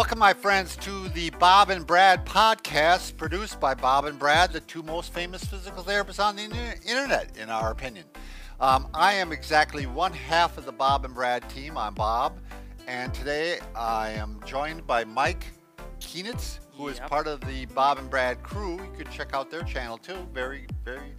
Welcome, my friends, to the Bob and Brad podcast, produced by Bob and Brad, the two most famous physical therapists on the internet, in our opinion. Um, I am exactly one half of the Bob and Brad team. I'm Bob, and today I am joined by Mike Keenitz, who yep. is part of the Bob and Brad crew. You could check out their channel too. Very, very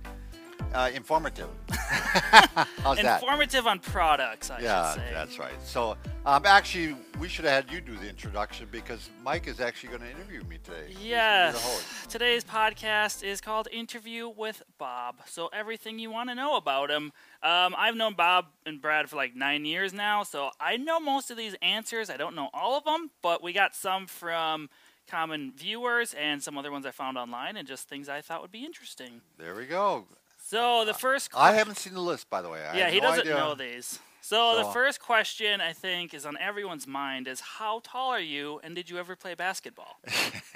uh, informative. How's that? Informative on products, I yeah, that's right. So, um, actually, we should have had you do the introduction because Mike is actually going to interview me today. Yes. Today's podcast is called Interview with Bob. So, everything you want to know about him. Um, I've known Bob and Brad for like nine years now, so I know most of these answers. I don't know all of them, but we got some from common viewers and some other ones I found online and just things I thought would be interesting. There we go. So the first. Question, I haven't seen the list, by the way. I yeah, he no doesn't idea. know these. So, so, the first question I think is on everyone's mind is how tall are you, and did you ever play basketball?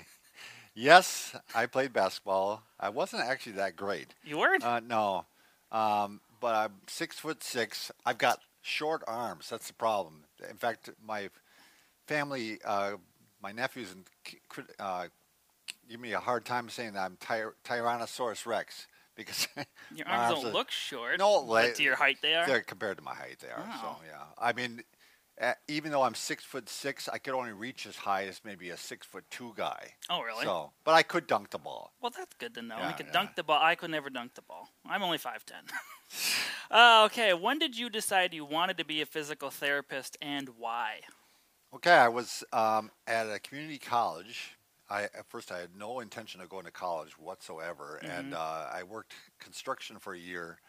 yes, I played basketball. I wasn't actually that great. You weren't? Uh, no, um, but I'm six foot six. I've got short arms. That's the problem. In fact, my family, uh, my nephews, uh, give me a hard time saying that I'm ty- Tyrannosaurus Rex because your arms, arms don't are, look short. No, like, to your height they are. They're compared to my height they are. Oh. So yeah, I mean, uh, even though I'm six foot six, I could only reach as high as maybe a six foot two guy. Oh really? So, but I could dunk the ball. Well, that's good to know. Yeah, I could yeah. dunk the ball. I could never dunk the ball. I'm only five ten. uh, okay, when did you decide you wanted to be a physical therapist and why? Okay, I was um, at a community college I at first I had no intention of going to college whatsoever, mm-hmm. and uh, I worked construction for a year,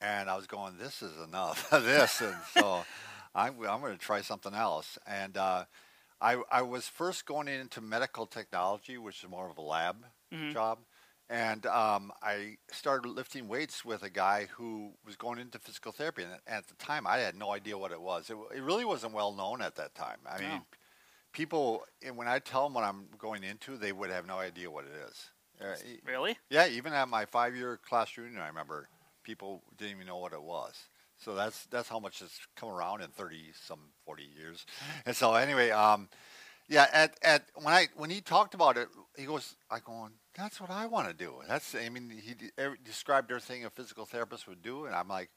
and I was going, this is enough of this, and so I'm I'm going to try something else, and uh, I I was first going into medical technology, which is more of a lab mm-hmm. job. And um, I started lifting weights with a guy who was going into physical therapy. And at the time, I had no idea what it was. It, it really wasn't well known at that time. I mean, people when I tell them what I'm going into, they would have no idea what it is. Uh, really? Yeah, even at my five-year class reunion, I remember people didn't even know what it was. So that's that's how much it's come around in thirty some forty years. And so anyway, um, yeah, at at when I when he talked about it, he goes, I going, that's what I want to do. That's I mean, he described everything a physical therapist would do, and I'm like,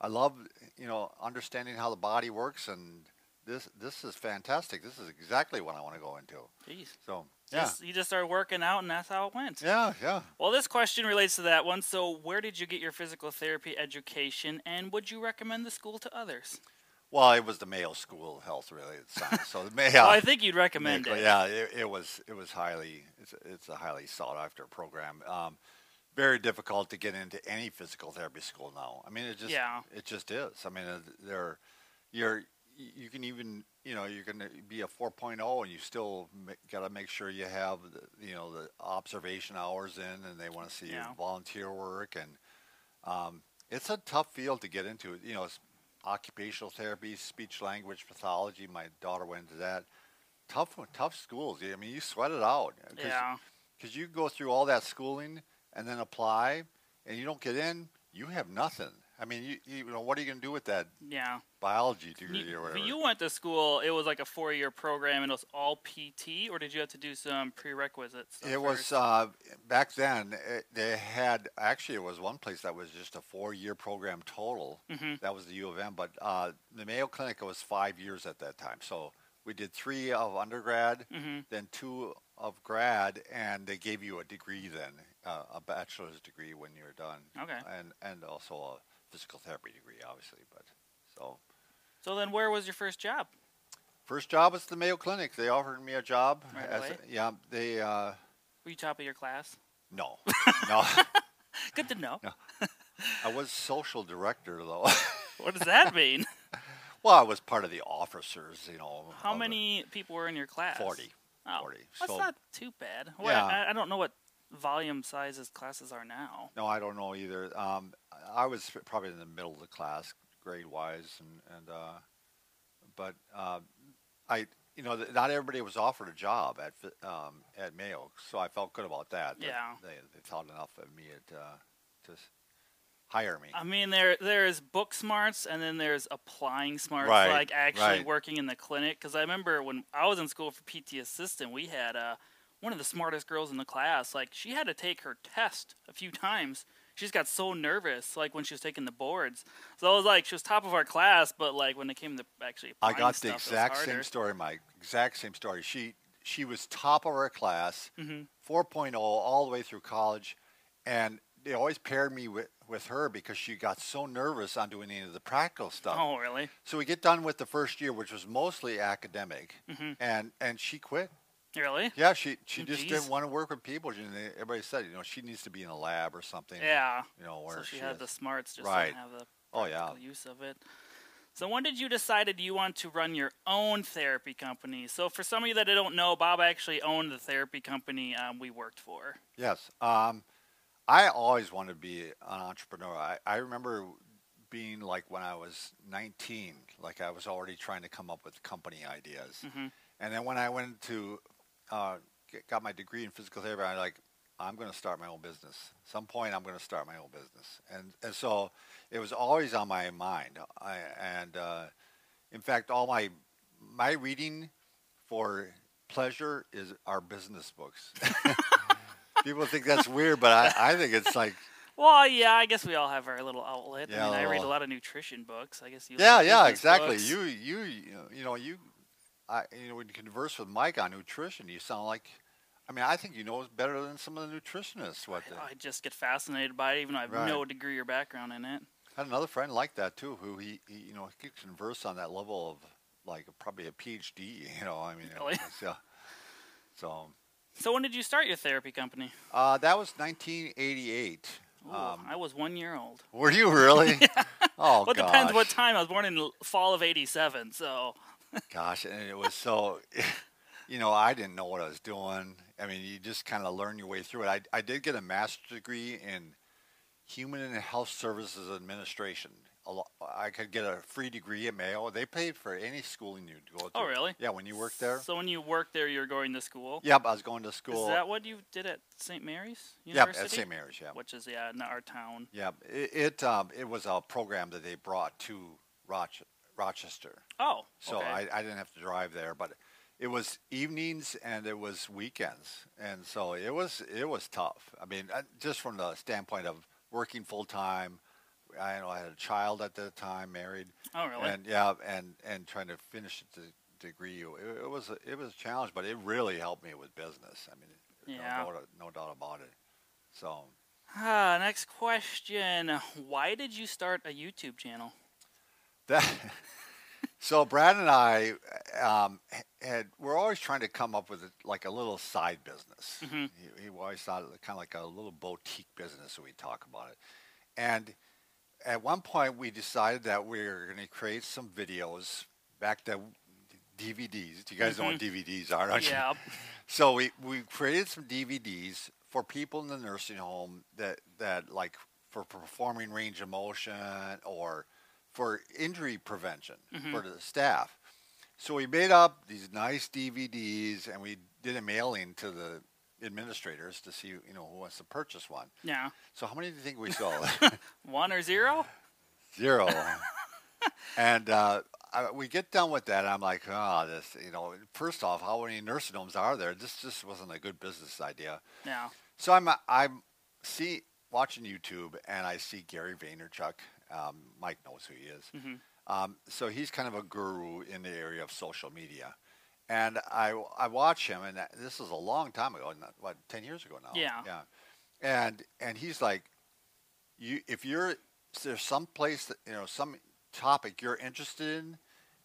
I love you know understanding how the body works and this this is fantastic. This is exactly what I want to go into. Jeez. So yeah, just, you just started working out, and that's how it went. Yeah, yeah. Well, this question relates to that one. So, where did you get your physical therapy education, and would you recommend the school to others? Well, it was the Mayo School of Health Related Science. So the Mayo. well, I think you'd recommend it. Yeah, it, it, was it was highly it's, it's a highly sought after program. Um, very difficult to get into any physical therapy school now. I mean, it just yeah. it just is. I mean, there you're you can even you know you're going to be a 4.0 and you still got to make sure you have the, you know the observation hours in and they want to see yeah. volunteer work and um, it's a tough field to get into you know occupational therapy speech language pathology my daughter went into that tough tough schools i mean you sweat it out Cause, yeah because you go through all that schooling and then apply and you don't get in you have nothing I mean, you, you know, what are you going to do with that? Yeah. Biology degree you, or whatever. You went to school. It was like a four-year program, and it was all PT, or did you have to do some prerequisites? It was uh, back then. It, they had actually it was one place that was just a four-year program total. Mm-hmm. That was the U of M, but uh, the Mayo Clinic was five years at that time. So we did three of undergrad, mm-hmm. then two of grad, and they gave you a degree then, uh, a bachelor's degree when you were done. Okay. And and also a physical therapy degree, obviously. But so. So then, where was your first job? First job was the Mayo Clinic. They offered me a job. Right as a, yeah, they. Uh, Were you top of your class? No, no. Good to know. No. I was social director though. what does that mean? well, I was part of the officers. You know. How many people were in your class? Forty. Oh, 40. That's so, not too bad. Well, yeah. I, I, don't know what volume sizes classes are now. No, I don't know either. Um, I was probably in the middle of the class, grade wise, and and uh, but uh, I you know not everybody was offered a job at um, at Mayo, so I felt good about that. Yeah, they, they thought enough of me at, uh, to hire me. I mean, there there's book smarts, and then there's applying smarts, Right, like actually right. working in the clinic. Because I remember when I was in school for PT assistant, we had uh, one of the smartest girls in the class. Like she had to take her test a few times. She just got so nervous, like when she was taking the boards. So I was like, she was top of our class, but like when it came to actually I got the exact same story, Mike. Exact same story. She she was top of her class, Mhm. 4.0 all the way through college, and they always paired me with, with her because she got so nervous on doing any of the practical stuff. Oh, really? So we get done with the first year, which was mostly academic, Mhm. and and she quit. Really? Yeah, she she Oh, just geez. didn't want to work with people. Know, everybody said, you know, she needs to be in a lab or something. Yeah. You know, where So she, she had is. the smarts, just Right. didn't have the Oh yeah. use of it. So when did you decide you want to run your own therapy company? So for some of you that don't know, Bob actually owned the therapy company um, we worked for. Yes. Um, I always wanted to be an entrepreneur. I, I remember being like when I was 19, like I was already trying to come up with company ideas. Mhm. And then when I went to, uh, got my degree in physical therapy, I like, I'm going to start my own business. Some point I'm going to start my own business. And, and so it was always on my mind. I, and uh, in fact, all my, my reading for pleasure is our business books. People think that's weird, but I, I think it's like, Well, yeah, I guess we all have our little outlet. Yeah, I mean, I read a lot of nutrition books. I guess you. yeah, yeah, exactly. books. You, you, you you know, you, I, you know, when you converse with Mike on nutrition, you sound like, I mean, I think you know better than some of the nutritionists. What the, I just get fascinated by it, even though I have Right. no degree or background in it. I had another friend like that too, who he, he you know, he could converse on that level of like probably a PhD. You know, I mean, Really? was, yeah. So So when did you start your therapy company? uh, that was 1988. Ooh, Um, I was one year old. were you really? Oh, Well, it depends what time. I was born in the fall of '87, so Gosh, and it was so, you know, I didn't know what I was doing. I mean, you just kind of learn your way through it. I, I did get a master's degree in Human and Health Services Administration. Lo- I could get a free degree at Mayo. They paid for any schooling you'd go to. Oh, really? Yeah, when you worked there. So when you worked there, you were going to school. Yep, I was going to school. Is that what you did at St. Mary's Yep, University? at St. Mary's. Yeah. Which is yeah, not our town. Yeah, it it, um, it was a program that they brought to Roch- Rochester. Oh, So okay. I, I didn't have to drive there, but it was evenings and it was weekends, and so it was it was tough. I mean, uh, just from the standpoint of working full time. I know I had a child at the time, married, oh, really? and yeah, and and trying to finish the degree. It, it was a, it was a challenge, but it really helped me with business. I mean, Yeah. no, no, no doubt about it. So Ah, next question. Why did you start a YouTube channel? That, so Brad and I um, had we're always trying to come up with like a little side business. Mhm. He, he always thought it kind of like a little boutique business. So we talk about it, and at one point we decided that we were going to create some videos back to DVDs. You guys know what DVDs are, don't you? yeah. So we, we created some DVDs for people in the nursing home that, that like for performing range of motion or for injury prevention for the staff. So we made up these nice DVDs and we did a mailing to the administrators to see you know who wants to purchase one. Yeah. So how many do you think we sold? One or zero? Zero. and uh, I, we get done with that, and I'm like, oh, this, you know, first off, how many nursing homes are there? This just wasn't a good business idea. Yeah. So I'm, I'm see watching YouTube, and I see Gary Vaynerchuk. Um, Mike knows who he is. Mhm. Um, so he's kind of a guru in the area of social media. And I, I watch him, and this is a long time ago, what, 10 years ago now? Yeah. Yeah. And, and he's like, you, if you're, there's some place that, you know, some topic you're interested in,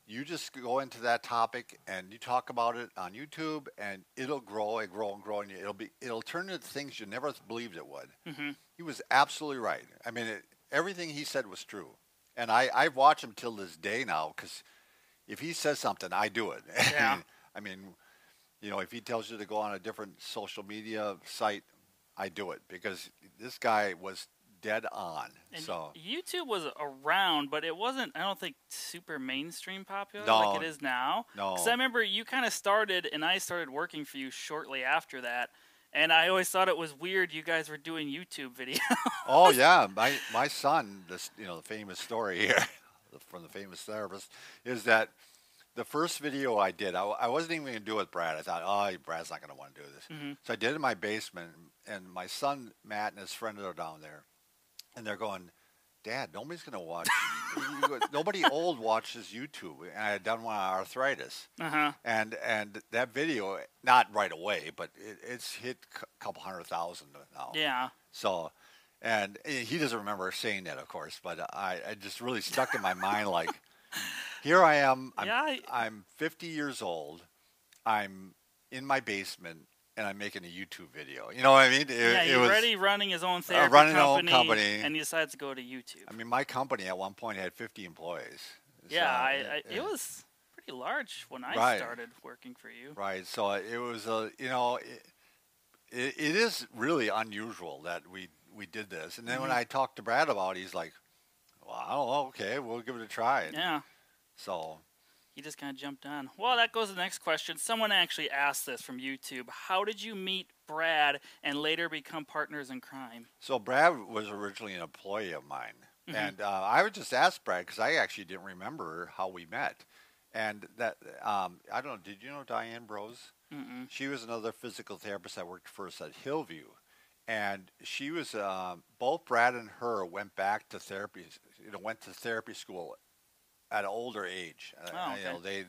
you just go into that topic and you talk about it on YouTube, and it'll grow and grow and grow, and it'll be it'll turn into things you never believed it would. Mhm. He was absolutely right. I mean, it, everything he said was true, and I I watch him till this day now because if he says something, I do it. Yeah. I mean, you know, if he tells you to go on a different social media site, I do it because this guy was dead on. And so YouTube was around, but it wasn't. I don't think super mainstream popular No. like it is now. no, Because I remember you kind of started, and I started working for you shortly after that. And I always thought it was weird you guys were doing YouTube videos. Oh yeah, my my son, this you know the famous story here from the famous therapist is that the first video I did, I, I wasn't even going to do it with Brad. I thought, oh, Brad's not going to want to do this. Mhm. So I did it in my basement, and my son Matt and his friend are down there, and they're going, Dad, nobody's going to watch. Nobody old watches YouTube, and I had done one on arthritis, uh huh. and and that video, not right away, but it, it's hit a couple hundred thousand now. Yeah. So, and he doesn't remember saying that, of course, but I, I just really stuck in my mind like, here I am. I'm, Yeah, I- I'm 50 years old. I'm in my basement and I'm making a YouTube video. You know what I mean? It, yeah, he's was, already running his own uh, therapy running his own company, company. and he decides to go to YouTube. I mean, my company at one point had 50 employees. yeah, So, I, I, yeah. it was pretty large when I Right. started working for you. Right. So it was a, you know, it, it, it is really unusual that we we did this. And then when Mhm. I talked to Brad about it, he's like, "Wow, okay, we'll give it a try." And Yeah. So He just kind of jumped on. Well, that goes to the next question. Someone actually asked this from YouTube. How did you meet Brad and later become partners in crime? So Brad was originally an employee of mine, Mhm. and uh, I would just ask Brad because I actually didn't remember how we met, and that um, I don't know. Did you know Diane Bros? Mm-mm. She was another physical therapist that worked for us at Hillview, and she was um, both Brad and her went back to therapy. You know, went to therapy school at an older age. Oh, You know, they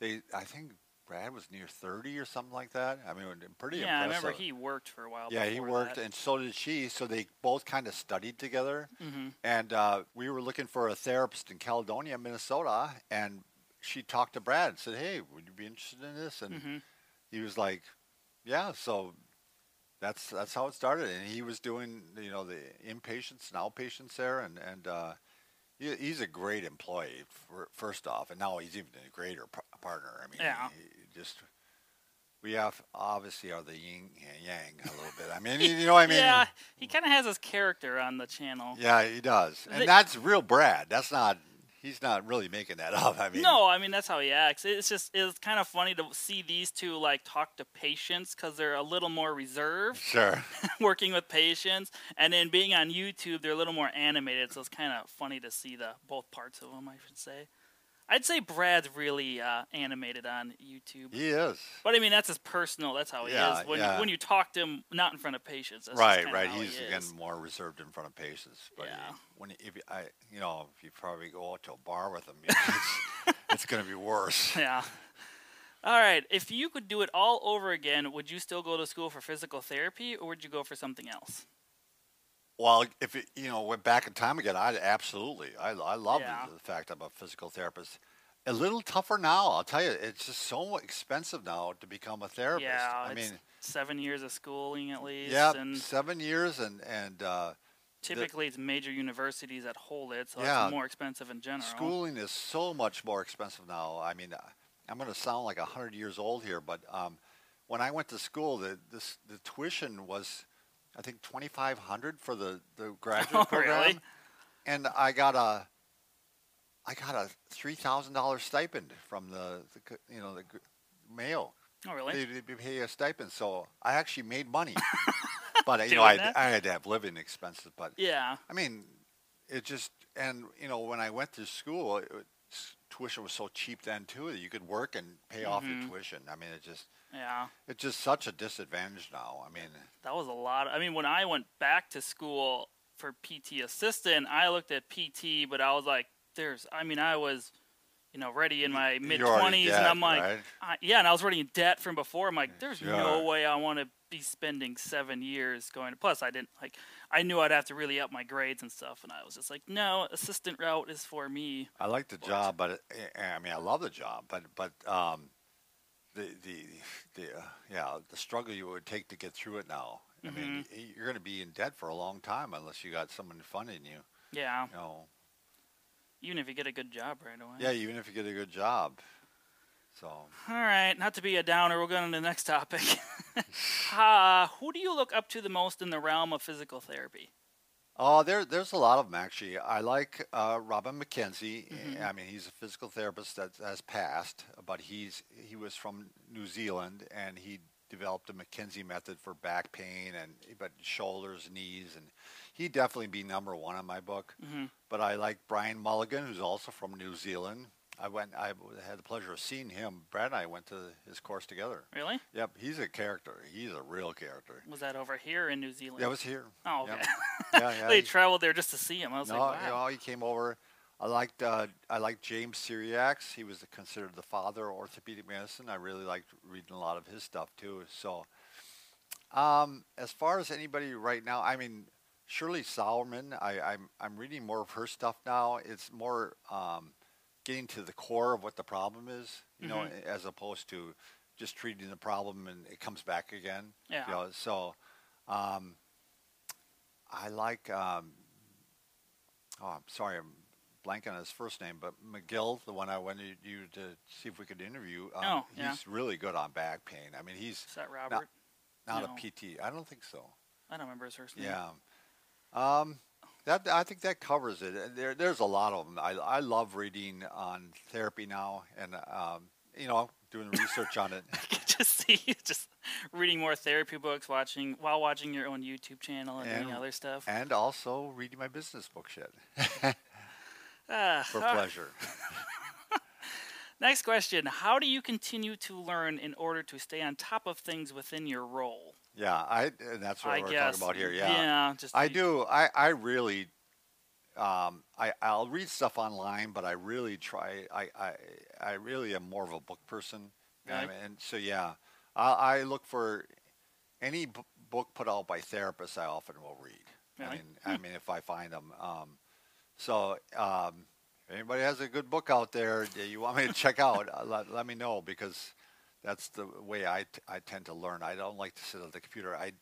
they I think Brad was near thirty or something like that. I mean, pretty impressive. Yeah, I remember he worked for a while. Yeah, he worked, that. and so did she. So they both kind of studied together. Mm-hmm. And uh, we were looking for a therapist in Caledonia, Minnesota. And she talked to Brad and said, "Hey, would you be interested in this?" And hmm he was like, "Yeah." So that's that's how it started. And he was doing, you know, the inpatients and outpatients there, and and uh, he, he's a great employee for, first off, and now he's even a greater p- partner. I mean, Yeah. he, he just. We have obviously are the yin and yang a little bit. I mean, you know what I mean? yeah, he kind of has his character on the channel. Yeah, he does, The- and that's real Brad. That's not. He's not really making that up. I mean, no, I mean that's how he acts. It's just it's kind of funny to see these two like talk to patients because they're a little more reserved Sure. working with patients, and then being on YouTube, they're a little more animated. So it's kind of funny to see the both parts of them. I should say. I'd say Brad's really uh, animated on YouTube, He is. but I mean that's his personal. That's how he Yeah, is when yeah. you, when you talk to him, not in front of patients. That's right, right. He's he again more reserved in front of patients. But Yeah. he, when he- if you- I, you know, if you probably go out to a bar with him, it's, it's going to be worse. Yeah. All right. If you could do it all over again, would you still go to school for physical therapy, or would you go for something else? Well, if it, you know went back in time again, I absolutely. I I love Yeah. the, the fact I'm a physical therapist. A little tougher now, I'll tell you. It's just so expensive now to become a therapist. yeah, I mean, seven years of schooling at least, yeah, and seven years and and uh, typically it's major universities that hold it, so Yeah. it's more expensive in general. Schooling is so much more expensive now. I mean, I'm going to sound like hundred years old here, but um, when I went to school, the this the tuition was, I think, twenty five hundred for the the graduate Oh, program, really? and I got a, I got a three thousand dollars stipend from the, the you know the Mayo. Oh, really? They, they pay a stipend, so I actually made money. but you know, I, I had to have living expenses, but Yeah. I mean, it just and you know when I went to school, it, tuition was so cheap then too that you could work and pay off your Mhm. tuition. I mean, it just Yeah. it's just such a disadvantage now. I mean, That was a lot. I mean, when I went back to school for PT assistant, I looked at PT, but I was like, "There's." I mean, I was, you know, ready in my mid twenties, and I'm like, right? I, "Yeah," and I was already in debt from before. I'm like, "There's no way I want to be spending seven years going." To, Plus, I didn't like. I knew I'd have to really up my grades and stuff, and I was just like, "No, assistant route is for me." I like the job, but it, I mean, I love the job, but but um, the the the uh, yeah, the struggle you would take to get through it now. I mean, Mm-hmm. y- you're going to be in debt for a long time unless you got someone funding you. Yeah, You know, even if you get a good job right away. yeah, even if you get a good job. So All right, not to be a downer, we'll go on to the next topic. uh, who do you look up to the most in the realm of physical therapy? Oh, there, there's a lot of them actually. I like uh, Robin McKenzie. Mhm. I mean, he's a physical therapist that has passed, but he's he was from New Zealand and he developed the McKenzie method for back pain and but shoulders, knees, and he'd definitely be number one in my book. Mm-hmm. But I like Brian Mulligan, who's also from New Zealand. I went. I had the pleasure of seeing him. Brad and I went to his course together. Really? Yep, he's a character. He's a real character. Was that over here in New Zealand? That was here. Oh, okay. Yep. Yeah, yeah. they he- traveled there just to see him. I was no, like, you wow. know, he came over. I liked uh, I liked James Cyriax. He was considered the father of orthopedic medicine. I really liked reading a lot of his stuff too. So, um, as far as anybody right now, I mean, Shirley Sahrmann. I, I'm I'm reading more of her stuff now. It's more um, getting to the core of what the problem is, you know, Mhm. as opposed to just treating the problem and it comes back again. Yeah. You know, so um, I like. Um, oh, I'm sorry, I'm blanking on his first name, but McGill, the one I wanted you to see if we could interview. Um, Oh, yeah. he's really good on back pain. I mean, he's Is that Robert? not No. a PT. I don't think so. I don't remember his first name. Yeah. Um, that I think that covers it. There, there's a lot of them. I, I love reading on therapy now, and um, you know, doing research on it. I can just see you just reading more therapy books, watching while watching your own YouTube channel and, doing And- other stuff. and also reading my business book shit Ah, for pleasure. Next question: How do you continue to learn in order to stay on top of things within your role? Yeah, I and that's what I we're guess. talking about here. Yeah, Yeah. Just I do. I I really. Um, I I'll read stuff online, but I really try. I I I really am more of a book person, um, and so yeah, I, I look for any b- book put out by therapists. I often will read. I mean, I mean, if I find them. Um, so um, if anybody has a good book out there that you want me to check out, uh, let, let me know because that's the way I, t- I tend to learn. I don't like to sit at the computer. I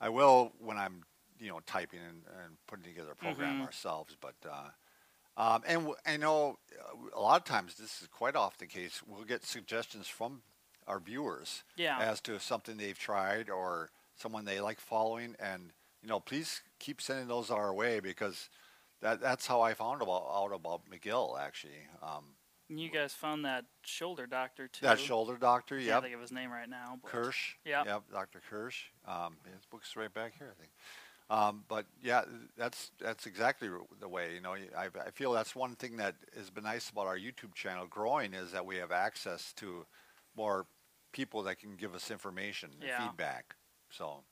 I will when I'm you know typing and, and putting together a program Mhm. ourselves, but. Uh, um, and w- I know uh, a lot of times this is quite often the case. We'll get suggestions from our viewers yeah. as to something they've tried or someone they like following, and you know, please keep sending those our way because that that's how I found about out about McGill actually. Um, you guys found that shoulder doctor too. that shoulder doctor, Can't yep, think of his name right now. But Kirsch, Yeah. yep, Dr. Kirsch. Um, his book's right back here, I think. Um, but yeah, that's that's exactly the way. You know, I, I feel that's one thing that has been nice about our YouTube channel growing is that we have access to more people that can give us information and feedback. So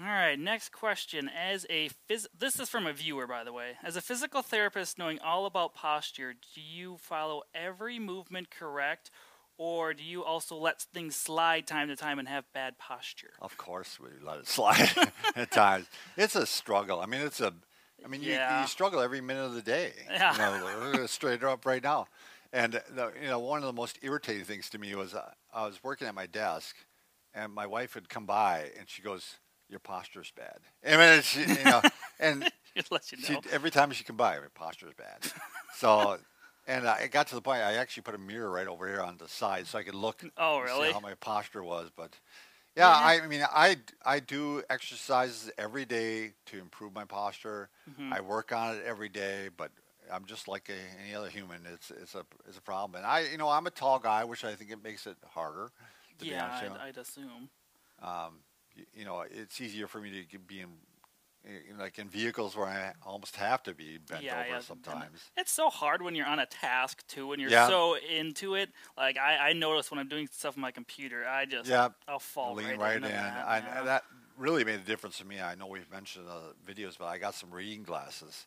All right, next question. As a phys- this is from a viewer, by the way. As a physical therapist, knowing all about posture, do you follow every movement correct, or do you also let things slide time to time and have bad posture? Of course, we let it slide at times. It's a struggle. I mean, it's a. I mean, you, Yeah. you struggle every minute of the day. Yeah. You know, straight up right now. And the, you know, one of the most irritating things to me was uh, I was working at my desk, and my wife would come by, and she goes, "Your posture's bad." I mean, she, you know, and you she, every time she come by, my posture's bad. So, and I got to the point I actually put a mirror right over here on the side so I could look Oh, and really? see how my posture was. But yeah, Yeah. I, mean, I I do exercises every day to improve my posture. Mhm. I work on it every day, but I'm just like a, any other human. It's it's a it's a problem, and I you know I'm a tall guy, which I think it makes it harder. To be yeah, honest, I'd, know. I'd assume. Um, you, know, it's easier for me to be in, in like in vehicles where I almost have to be bent Yeah, over yeah, and sometimes. It's so hard when you're on a task too, when you're Yeah. so into it. Like I, I notice when I'm doing stuff on my computer, I just Yeah, I'll fall lean right, right, in. that. I, yeah. That really made a difference to me. I know we've mentioned uh, videos, but I got some reading glasses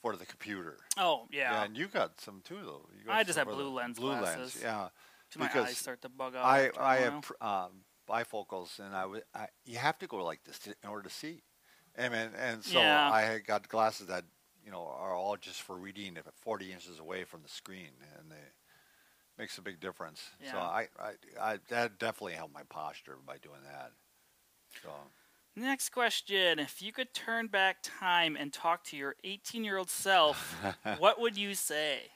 for the computer. oh yeah, and you got some too, though. You got I just have blue lens Blue lens, glasses. yeah. So my because eyes start to bug out. I I have pr- um, bifocals, and I I, w- I you have to go like this to, in order to see. I mean, and so Yeah. I had got glasses that you know are all just for reading at 40 inches away from the screen, and they makes a big difference. So I, I, I that definitely helped my posture by doing that. So Next question: If you could turn back time and talk to your 18-year-old self, what would you say?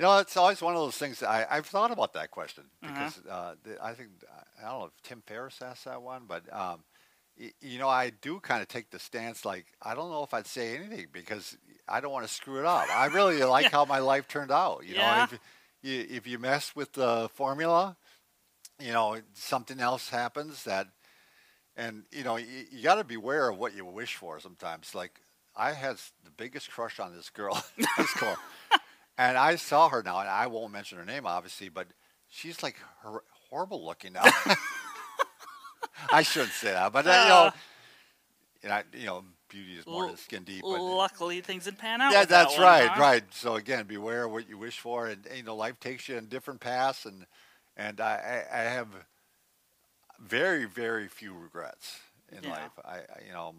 You know, it's always one of those things. I I've thought about that question Uh-huh. because uh, the, I think I don't know if Tim Ferriss asked that one, but. Um, y- you know, I do kind of take the stance like I don't know if I'd say anything because I don't want to screw it up. I really like how my life turned out. You Yeah. know, if you, if you mess with the formula, you know, something else happens that, and you know, you, you got to beware of what you wish for sometimes. Like I had the biggest crush on this girl in high school, and I saw her now, and I won't mention her name, obviously, but she's like hor- horrible looking now. I shouldn't say that, but uh, you know, Uh. you know, you know, beauty is more L- than skin deep. But Luckily, things didn't pan out. yeah, that that's one, right, right. So again, beware what you wish for, and you know, life takes you in different paths, and and I, I I have very very few regrets in Yeah. life. I, I you know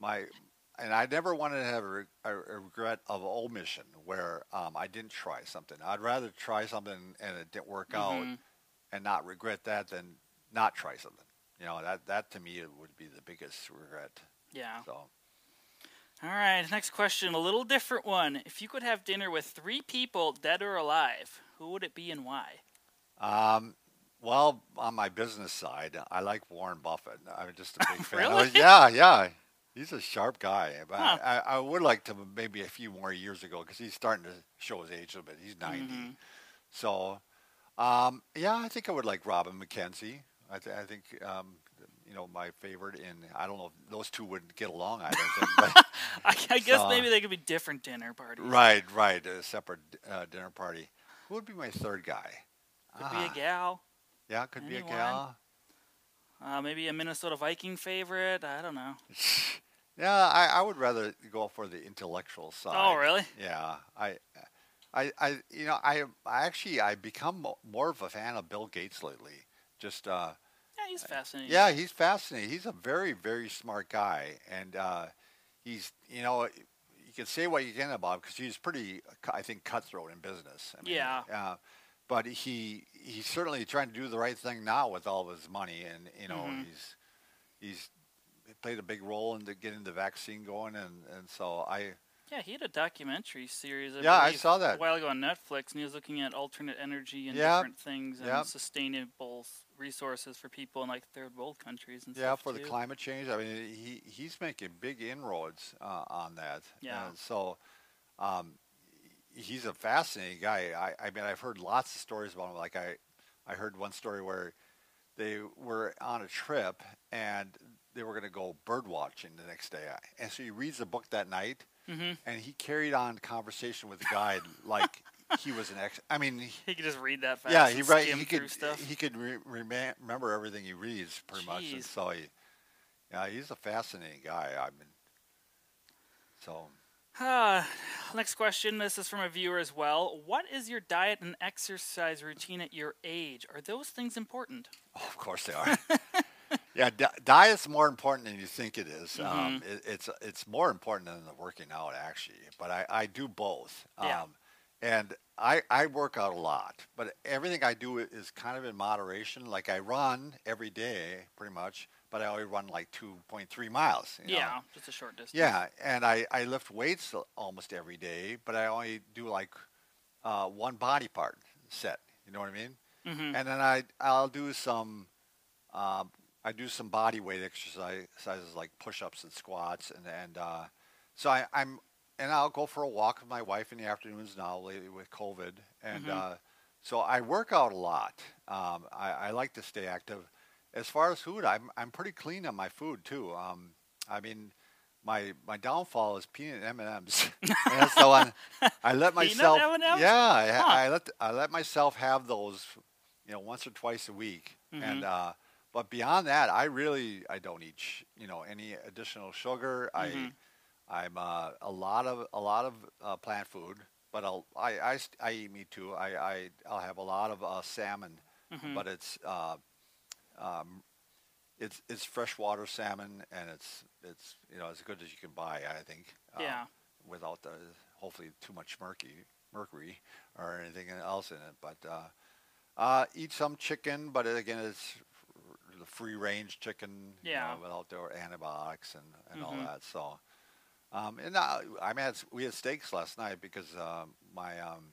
my and I never wanted to have a, a, a regret of omission where um, I didn't try something. I'd rather try something and it didn't work out Mhm. and not regret that than not try something. You know that that to me would be the biggest regret. Yeah. So. All right. Next question, a little different one. If you could have dinner with three people, dead or alive, who would it be and why? Um, well, on my business side, I like Warren Buffett. I'm just a big fan. of Really? Yeah, yeah. He's a sharp guy. But Huh. I, I would like to maybe a few more years ago because he's starting to show his age a little bit. He's 90. Mhm. So, um, yeah, I think I would like Robin McKenzie. I, th- I think, um, you know, my favorite in, I don't know if those two would get along, I don't think. But, I, I guess maybe they could be different dinner parties. right, right. A separate uh, dinner party. Who would be my third guy? Could be Ah, a gal. Yeah, could be a gal. Uh, maybe a Minnesota Viking favorite. I don't know. Yeah, I, I would rather go for the intellectual side. Oh, really? Yeah, I, I, I, you know, I, I actually I become more of a fan of Bill Gates lately. Just, uh, Yeah, he's fascinating. yeah, he's fascinating. He's a very, very smart guy, and uh, he's, you know, you can say what you can about him because he's pretty, I think, cutthroat in business. I mean, Yeah. Uh, but he he's certainly trying to do the right thing now with all of his money, and you know, Mhm. he's he's played a big role in the, getting the vaccine going, and and so I. Yeah, he had a documentary series. I Yeah, I saw that. a while ago on Netflix, and he was looking at alternate energy and Yeah. different things and Yeah. sustainable resources for people in like third world countries and Yeah, for the climate change. I mean, he he's making big inroads uh, on that. Yeah. And so, um, he's a fascinating guy. I, I mean, I've heard lots of stories about him. Like I, I heard one story where they were on a trip and they were going to go bird watching the next day. And so he reads the book that night, hmm and he carried on conversation with the guide like he was an ex. I mean. he- He could just read that fast. yeah, he right. He through could stuff. he could re- remember everything he reads pretty much, and so he, yeah, he's a fascinating guy. I mean, so Ah, next question. This is from a viewer as well. What is your diet and exercise routine at your age? Are those things important? oh, of course they are. yeah, di- diet's more important than you think it is. Mm-hmm. Um, it, it's it's more important than the working out actually. But I, I do both. Yeah. Um, and I, I work out a lot, but everything I do is kind of in moderation. Like I run every day, pretty much, but I only run like 2.3 miles. you know. yeah, just a short distance. Yeah, and I, I lift weights almost every day, but I only do like uh, one body part set. You know what I mean? hmm And then I I'll do some um, I do some body weight exercises like push-ups and squats, and and uh, so I, I'm and I'll go for a walk with my wife in the afternoons now lately with COVID, and Mhm. uh, so I work out a lot. Um, I, I like to stay active. As far as food, I'm I'm pretty clean on my food too. Um, I mean, my my downfall is peanut M and M's, and so on. I let myself. M&Ms? Yeah, I, Huh. I let I let myself have those, you know, once or twice a week, and Mhm. uh, but beyond that, I really I don't eat sh- you know any additional sugar. Mhm. I I'm uh, a lot of a lot of uh, plant food, but I'll, I I I eat meat too. I I I'll have a lot of uh, salmon, Mhm. but it's uh, um, it's it's freshwater salmon, and it's it's you know as good as you can buy. I think. um, Yeah. Without the hopefully too much mercury mercury or anything else in it, but uh, uh, eat some chicken, but again it's the free range chicken. you Yeah. know, without antibiotics and and all Mhm. that. So. Um, and uh, I mean, we had steaks last night because uh, my um,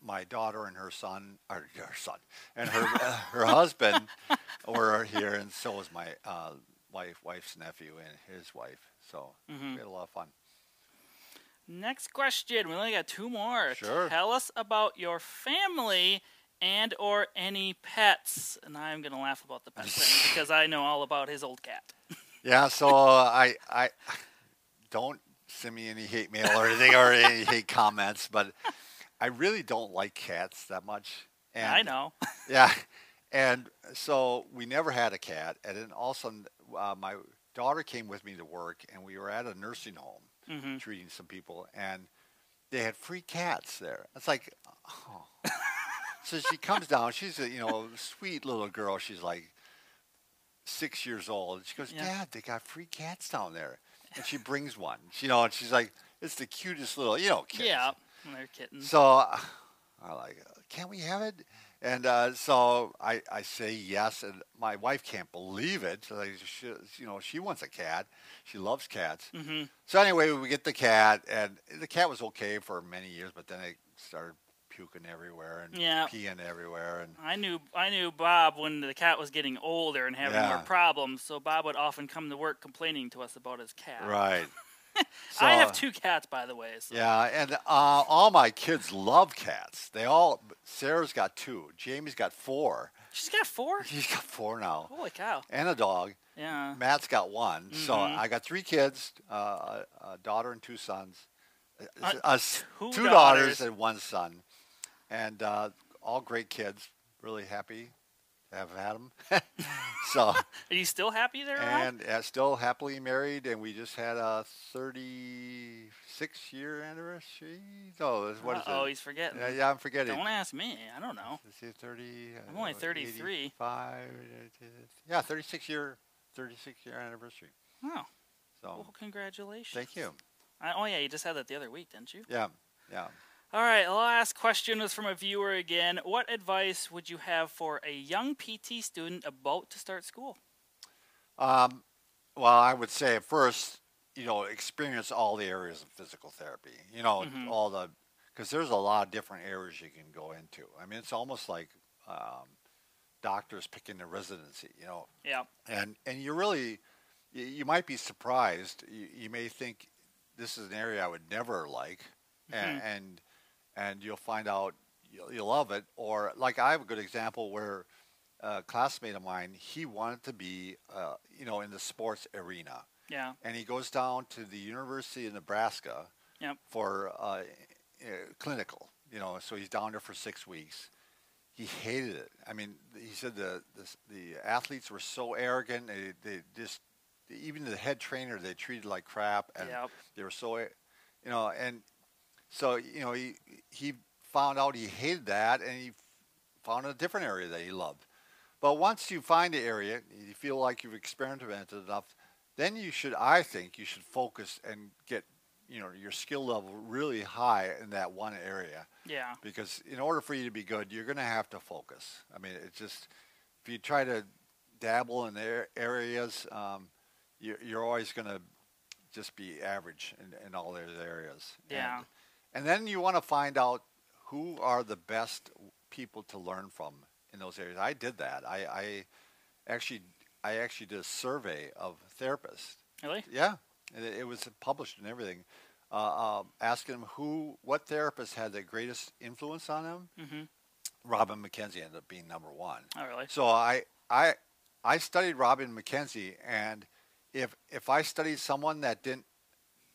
my daughter and her son, or her son, and her uh, her husband were here, and so was my uh, wife, wife's nephew, and his wife. So Mhm. we had a lot of fun. Next question. We only got two more. Sure. Tell us about your family and or any pets. And I'm gonna laugh about the pets thing because I know all about his old cat. Yeah, so uh, I I don't send me any hate mail or anything or any hate comments, but I really don't like cats that much. And I know. Yeah, and so we never had a cat, and then all of a sudden, uh, my daughter came with me to work, and we were at a nursing home hmm treating some people, and they had free cats there. It's like, oh. So she comes down. She's a you know sweet little girl. She's like six years old. She goes, Yeah. Dad, they got free cats down there, and she brings one. You know, and she's like, it's the cutest little, you know, kids. Yeah, they're kittens. So uh, I like, can we have it? And uh, so I, I say yes, and my wife can't believe it. So like, she, you know, she wants a cat. She loves cats. hmm So anyway, we get the cat, and the cat was okay for many years, but then it started puking everywhere and Yeah. peeing everywhere, and I knew I knew Bob when the cat was getting older and having more problems. So Bob would often come to work complaining to us about his cat. right. I have two cats, by the way. So. Yeah, and uh, all my kids love cats. They all. Sarah's got two. Jamie's got four. She's got four. He's got four now, Holy cow! and a dog. Yeah. Matt's got one. So Mhm. I got three kids: uh, a, a daughter and two sons. Uh, two two daughters. daughters and one son, and uh, all great kids. Really happy to have had them. so Are you still happy there? Rob? and uh, still happily married, and we just had a 36 year anniversary. No, what is Oh, he's forgetting. Yeah, yeah, I'm forgetting. Don't ask me. I don't know. Is it 30? I'm only uh, 33. 85, yeah, 36 year, 36 year anniversary. Oh, So well, congratulations. thank you. I, oh yeah, you just had that the other week, didn't you? Yeah, yeah. All right, the last question is from a viewer again. What advice would you have for a young PT student about to start school? Um, well, I would say at first, you know, experience all the areas of physical therapy. You know, Mhm. all the because there's a lot of different areas you can go into. I mean, it's almost like um, doctors picking a residency. You know, Yeah. and and you really you, you might be surprised. You, you may think this is an area I would never like, and Mhm. and, and you'll find out you'll, you'll love it. Or like I have a good example where a classmate of mine he wanted to be uh, you know in the sports arena, Yeah. and he goes down to the University of Nebraska Yep. for uh, uh, clinical. You know, so he's down there for six weeks. He hated it. I mean, he said the the, the athletes were so arrogant. They, they just even the head trainer they treated like crap, and Yep. they were so, you know, and so you know he he found out he hated that, and he found a different area that he loved. But once you find the area, you feel like you've experimented enough, then you should, I think, you should focus and get, you know, your skill level really high in that one area. Yeah. Because in order for you to be good, you're going to have to focus. I mean, it's just if you try to dabble in the areas, um, you're, you're always going to just be average in, in all those areas. Yeah. And, and then you want to find out who are the best people to learn from in those areas. I did that. I, I actually I actually did a survey of therapists. Really? Yeah, and it, it was published and everything. Uh, um, asking them who, what therapists had the greatest influence on them. Mm-hmm. Robin McKenzie ended up being number one. Oh, really? So I, I, I studied Robin McKenzie, and if if I studied someone that didn't,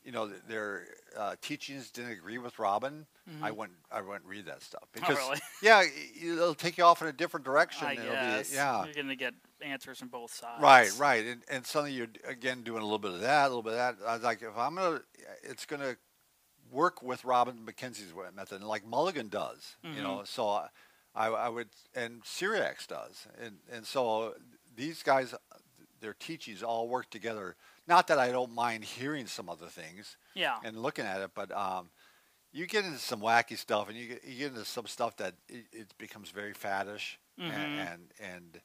you know, their uh, teachings didn't agree with Robin, I Mhm. wouldn't I wouldn't read that stuff Oh, because really? yeah, it'll take you off in a different direction. I it'll guess. Be, yeah. You're gonna get answers from both sides. Right, right, and, and suddenly you're again doing a little bit of that, a little bit of that. I was like, if I'm gonna, it's gonna work with Robin McKenzie's method, like Mulligan does, you know. So I, I, I would, and Cyriax does, and and so these guys, their teachings all work together. Not that I don't mind hearing some other things Yeah. and looking at it, but um, you get into some wacky stuff, and you get, you get into some stuff that it, it becomes very faddish, Mhm. and and and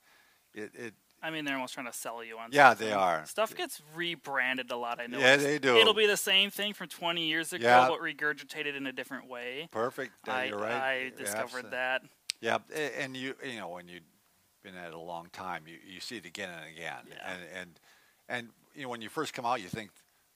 it, it I mean, they're almost trying to sell you on. Yeah, they are. Stuff gets rebranded a lot. I know. Yeah, they do. It'll be the same thing from 20 years ago, Yeah. but regurgitated in a different way. Perfect. Uh, I, you're right. I discovered abso- that. Yeah, and you you know when you've been at it a long time, you, you see it again and again, Yeah. and and and you know when you first come out, you think,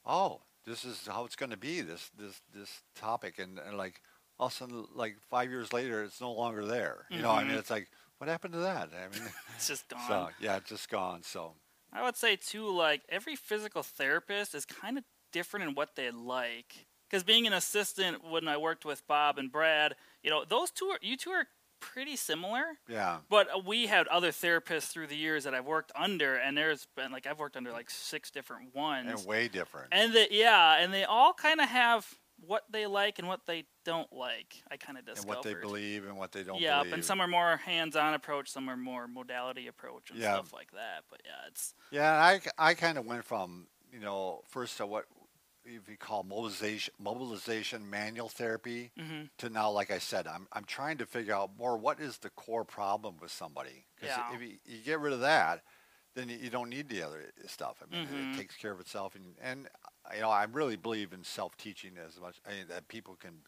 oh, this is how it's going to be. This this this topic, and, and like, all of a sudden, like five years later, it's no longer there. You know, I mean, Mhm. it's like, what happened to that? I mean, It's just gone. so yeah, it's just gone. So I would say too, like every physical therapist is kind of different in what they like. Because being an assistant when I worked with Bob and Brad, you know, those two are you two are pretty similar. yeah, But uh, we had other therapists through the years that I've worked under, and there's been like I've worked under like six different ones, and way different. and the, yeah, and they all kind of have what they like and what they don't like. I kind of and discovered. what they believe and what they don't yeah, and some are more hands-on approach, some are more modality approach and Yeah. stuff like that. But yeah, it's Yeah, I, I kind of went from, you know, first to what if you call mobilization, mobilization manual therapy mhm. to now, like I said, I'm, I'm trying to figure out more what is the core problem with somebody. Because Yeah. if you, you get rid of that, then you, you don't need the other stuff. I mean, Mhm. it takes care of itself. And, and, you know, I really believe in self-teaching as much, I mean, that people can,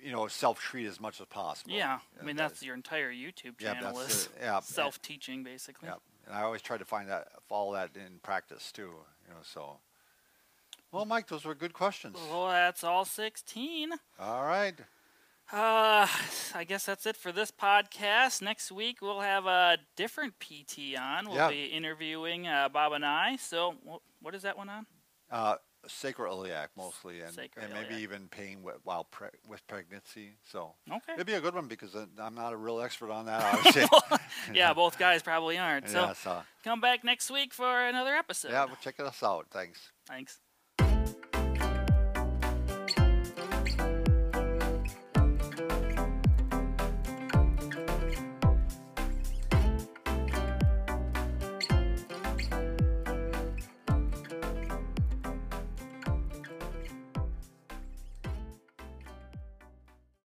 you know, self-treat as much as possible. yeah. I mean, that that's your entire YouTube channel that's is it. yeah, self-teaching, basically. yeah, and I always try to find that, follow that in practice too. You know, so. Well, Mike, those were good questions. Well, that's all 16. All right. Uh, I guess that's it for this podcast. Next week we'll have a different PT on. We'll Yeah. be interviewing uh, Bob and I. So, wh- what is that one on? Uh, sacroiliac mostly, and, and maybe even pain wi- while pre- with pregnancy. So Okay. it'd be a good one because I'm not a real expert on that. Obviously. yeah, both guys probably aren't. So, yeah. So come back next week for another episode. yeah, well, check us out. Thanks. Thanks.